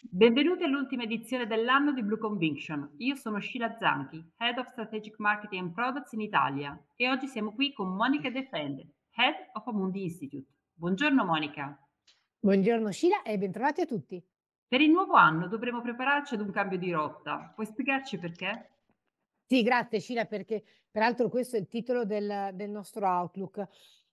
Benvenuti all'ultima edizione dell'anno di Blue Conviction. Io sono Sheila Zanchi, Head of Strategic Marketing and Products in Italia e oggi siamo qui con Monica Defende, Head of Amundi Institute. Buongiorno Monica. Buongiorno Sheila e bentrovati a tutti. Per il nuovo anno dovremo prepararci ad un cambio di rotta. Puoi spiegarci perché? Sì, grazie Sheila, perché peraltro questo è il titolo del, del nostro Outlook.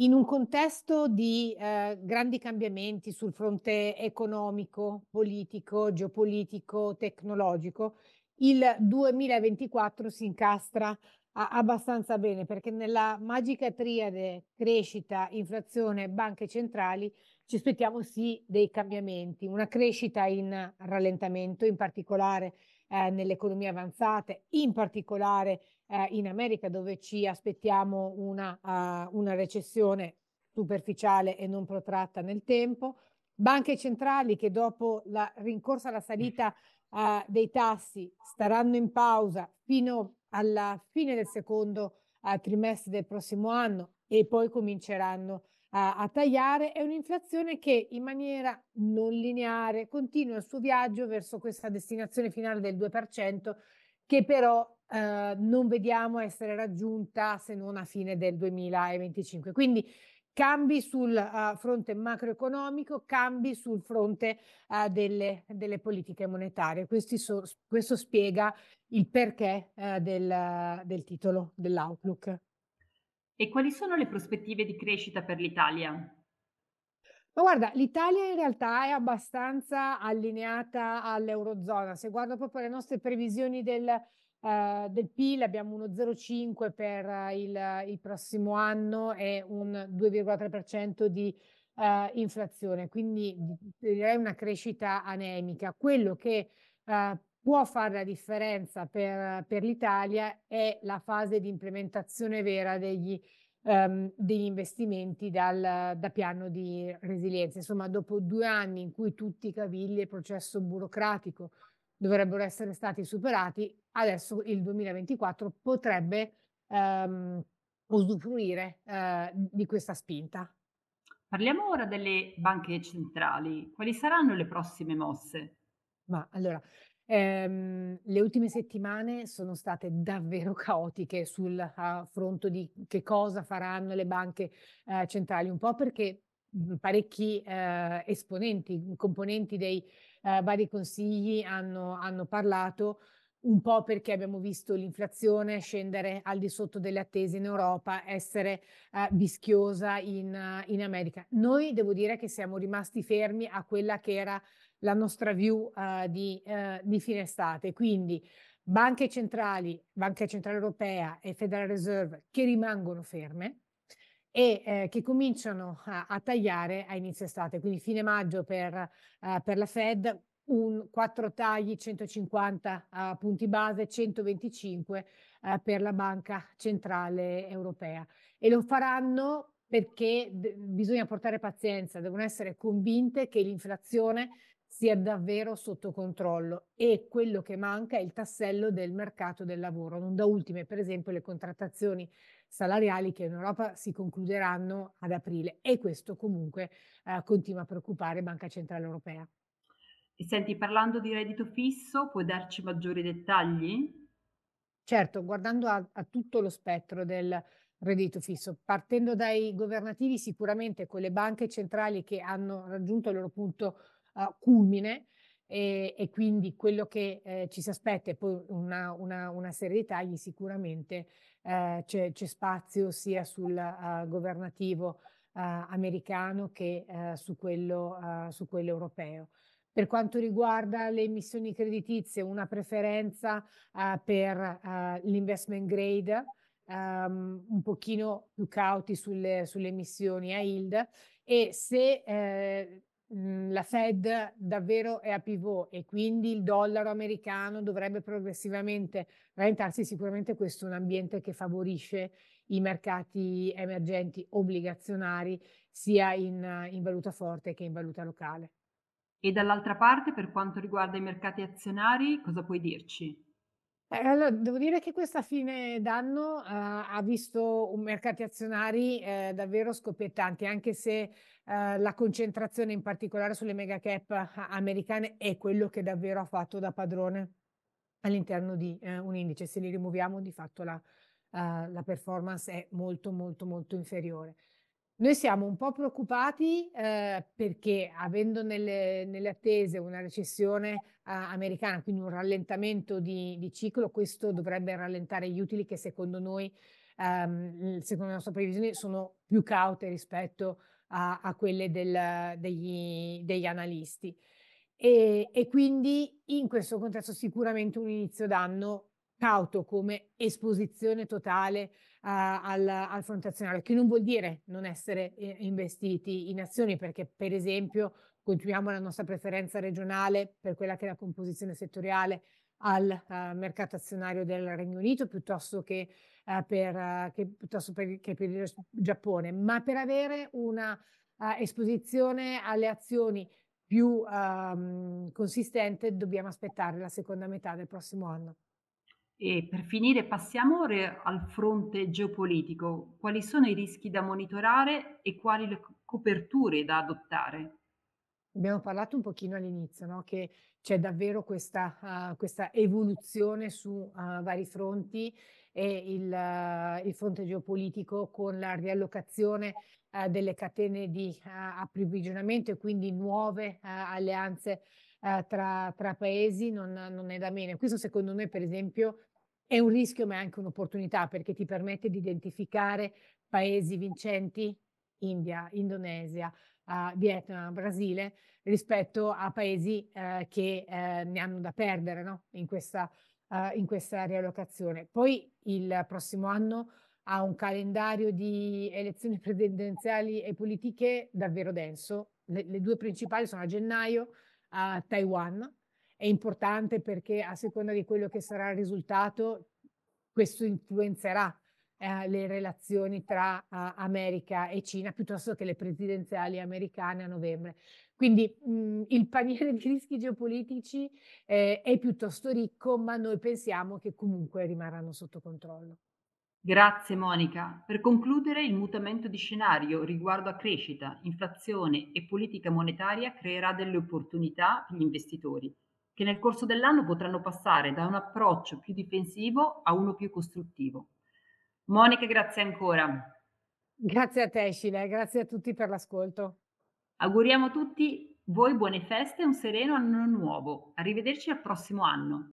In un contesto di eh, grandi cambiamenti sul fronte economico, politico, geopolitico, tecnologico, il 2024 si incastra a- abbastanza bene perché nella magica triade crescita, inflazione, banche centrali ci aspettiamo sì dei cambiamenti, una crescita in rallentamento, in particolare eh, nelle economie avanzate, in particolare eh, in America dove ci aspettiamo una, uh, una recessione superficiale e non protratta nel tempo, banche centrali che dopo la rincorsa alla salita uh, dei tassi staranno in pausa fino alla fine del secondo uh, trimestre del prossimo anno e poi cominceranno a, tagliare, è un'inflazione che in maniera non lineare continua il suo viaggio verso questa destinazione finale del 2%, che però eh, non vediamo essere raggiunta se non a fine del 2025. Quindi cambi sul uh, fronte macroeconomico, cambi sul fronte uh, delle, delle, politiche monetarie. So, questo spiega il perché uh, del, del titolo dell'Outlook. E quali sono le prospettive di crescita per l'Italia? Ma guarda, l'Italia in realtà è abbastanza allineata all'Eurozona. Se guardo proprio le nostre previsioni del, uh, del PIL, abbiamo uno 0,5 per il, il, prossimo anno e un 2,3% di uh, inflazione, quindi direi una crescita anemica. Quello che uh, può fare la differenza per, per l'Italia è la fase di implementazione vera degli, um, degli investimenti dal, da piano di resilienza. Insomma, dopo due anni in cui tutti i cavilli e il processo burocratico dovrebbero essere stati superati, adesso il 2024 potrebbe um, usufruire uh, di questa spinta. Parliamo ora delle banche centrali. Quali saranno le prossime mosse? Ma allora, Ehm, le ultime settimane sono state davvero caotiche sul uh, fronte di che cosa faranno le banche uh, centrali, un po' perché parecchi uh, esponenti, componenti dei vari consigli hanno, hanno parlato un po' perché abbiamo visto l'inflazione scendere al di sotto delle attese in Europa, essere uh, vischiosa in, in, America. Noi devo dire che siamo rimasti fermi a quella che era la nostra view uh, di, di fine estate, quindi banche centrali, Banca Centrale Europea e Federal Reserve che rimangono ferme e eh, che cominciano a, a, tagliare a inizio estate, quindi fine maggio per, per la Fed, un 4 tagli, 150 uh, punti base, 125 uh, per la Banca Centrale Europea. E lo faranno perché d- bisogna portare pazienza, devono essere convinte che l'inflazione sia davvero sotto controllo e quello che manca è il tassello del mercato del lavoro. Non da ultime, per esempio, le contrattazioni salariali che in Europa si concluderanno ad aprile e questo comunque eh, continua a preoccupare Banca Centrale Europea. E senti, parlando di reddito fisso, puoi darci maggiori dettagli? Certo, guardando a, a tutto lo spettro del reddito fisso, partendo dai governativi, sicuramente con le banche centrali che hanno raggiunto il loro punto uh, culmine e, e, quindi quello che eh, ci si aspetta è poi una, una, una serie di tagli, sicuramente eh, c'è, c'è, spazio sia sul uh, governativo uh, americano che su quello, su quello europeo. Per quanto riguarda le emissioni creditizie, una preferenza uh, per uh, l'investment grade, um, un pochino più cauti sulle, sulle emissioni a yield e se eh, la Fed davvero è a pivot e quindi il dollaro americano dovrebbe progressivamente rallentarsi, sicuramente questo è un ambiente che favorisce i mercati emergenti obbligazionari sia in, in valuta forte che in valuta locale. E dall'altra parte, per quanto riguarda i mercati azionari, cosa puoi dirci? Eh, allora, devo dire che questa fine d'anno, uhm, ha visto un mercati azionari, ehm, davvero scoppiettante, anche se, uhm, la concentrazione in particolare sulle mega cap a americane è quello che davvero ha fatto da padrone all'interno di, ehm, un indice. Se li rimuoviamo di fatto la uhm, la performance è molto, molto, molto inferiore. Noi siamo un po' preoccupati, ehm, perché avendo nelle nelle attese una recessione a americana, quindi un rallentamento di di ciclo, questo dovrebbe rallentare gli utili che secondo noi, ehm, secondo le nostre previsioni, sono più caute rispetto a a quelle del degli degli analisti. E e quindi in questo contesto sicuramente un inizio d'anno cauto come esposizione totale al al fronte azionario, che non vuol dire non essere, ehm, investiti in azioni, perché per esempio continuiamo la nostra preferenza regionale per quella che è la composizione settoriale al, uhm, mercato azionario del Regno Unito piuttosto che, uhm, per che piuttosto per che per il Giappone, ma per avere una, esposizione alle azioni più, uhm, consistente dobbiamo aspettare la seconda metà del prossimo anno. E per finire passiamo ora al fronte geopolitico. Quali sono i rischi da monitorare e quali le coperture da adottare? Abbiamo parlato un pochino all'inizio, no, che c'è davvero questa uhm, questa evoluzione su, uhm, vari fronti e il il fronte geopolitico con la riallocazione, delle catene di approvvigionamento e quindi nuove, alleanze, tra tra paesi non non è da meno. Questo secondo me per esempio è un rischio, ma è anche un'opportunità, perché ti permette di identificare paesi vincenti, India, Indonesia, uhm, Vietnam, Brasile, rispetto a paesi, ehm, che, ehm, ne hanno da perdere, no, in questa uhm, in questa riallocazione. Poi il prossimo anno ha un calendario di elezioni presidenziali e politiche davvero denso. Le le 2 principali sono a gennaio a Taiwan. È importante perché a seconda di quello che sarà il risultato, questo influenzerà, ehm, le relazioni tra a America e Cina, piuttosto che le presidenziali americane a novembre. Quindi, mhmm, il paniere di rischi geopolitici, ehm, è piuttosto ricco, ma noi pensiamo che comunque rimarranno sotto controllo. Grazie Monica. Per concludere, il mutamento di scenario riguardo a crescita, inflazione e politica monetaria creerà delle opportunità per gli investitori, che nel corso dell'anno potranno passare da un approccio più difensivo a uno più costruttivo. Monica, grazie ancora. Grazie a te Scile, grazie a tutti per l'ascolto. Auguriamo a tutti voi buone feste e un sereno anno nuovo. Arrivederci al prossimo anno.